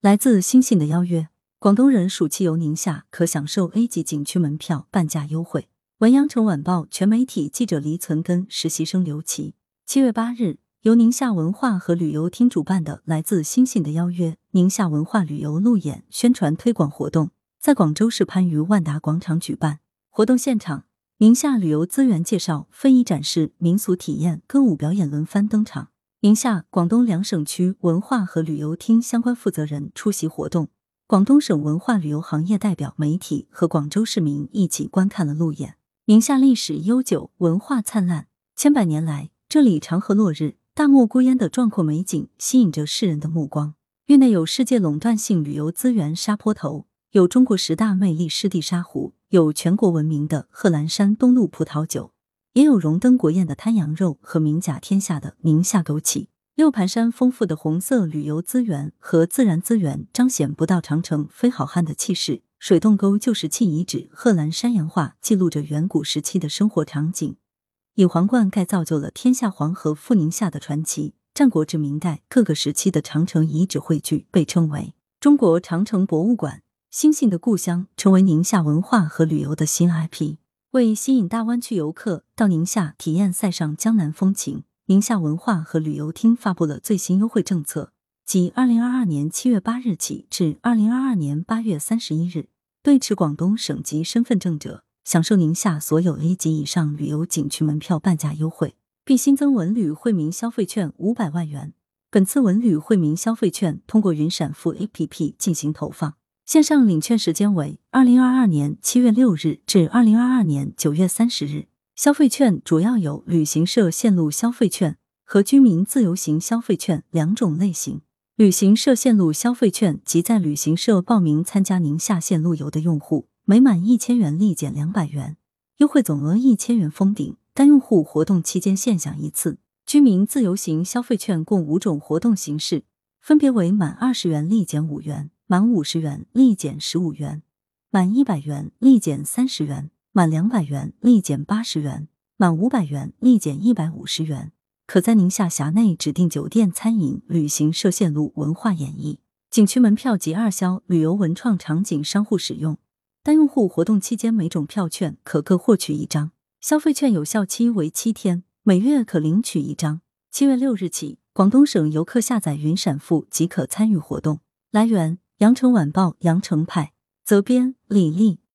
来自星星的邀约，广东人暑期游宁夏可享受 A 级景区门票半价优惠。文阳城晚报全媒体记者黎存根，实习生刘琦。七月八日，由宁夏文化和旅游厅主办的来自星星的邀约宁夏文化旅游路演宣传推广活动，在广州市番禺万达广场举办。活动现场，宁夏旅游资源介绍、非遗展示、民俗体验、歌舞表演轮番登场。宁夏、广东两省区文化和旅游厅相关负责人出席活动，广东省文化旅游行业代表、媒体和广州市民一起观看了路演。宁夏历史悠久，文化灿烂，千百年来，这里长河落日、大漠孤烟的壮阔美景吸引着世人的目光。域内有世界垄断性旅游资源沙坡头，有中国十大魅力湿地沙湖，有全国闻名的贺兰山东路葡萄酒。也有荣登国宴的滩羊肉和名甲天下的宁夏枸杞，六盘山丰富的红色旅游资源和自然资源彰显不到长城非好汉的气势。水洞沟旧石器遗址贺兰山羊画记录着远古时期的生活场景，以皇冠盖造就了天下黄河赴宁夏的传奇。战国至明代各个时期的长城遗址汇聚，被称为中国长城博物馆。兴信的故乡成为宁夏文化和旅游的新 IP。为吸引大湾区游客到宁夏体验塞上江南风情，宁夏文化和旅游厅发布了最新优惠政策，即二零二二年七月八日起至二零二二年八月三十一日，对持广东省级身份证者，享受宁夏所有 A 级以上旅游景区门票半价优惠，并新增文旅惠民消费券五百万元。本次文旅惠民消费券通过云闪付 APP 进行投放。线上领券时间为二零二二年七月六日至二零二二年九月三十日。消费券主要有旅行社线路消费券和居民自由行消费券两种类型。旅行社线路消费券即在旅行社报名参加宁夏线路游的用户，每满一千元立减两百元，优惠总额一千元封顶，单用户活动期间限享一次。居民自由行消费券共五种活动形式，分别为满二十元立减五元。满五十元立减十五元，满一百元立减三十元，满两百元立减八十元，满五百元立减一百五十元。可在宁夏辖内指定酒店、餐饮、旅行社线路、文化演艺、景区门票及二销、旅游文创场景商户使用。单用户活动期间，每种票券可各获取一张。消费券有效期为七天，每月可领取一张。七月六日起，广东省游客下载云闪付即可参与活动。来源。羊城晚报羊城派责编李丽。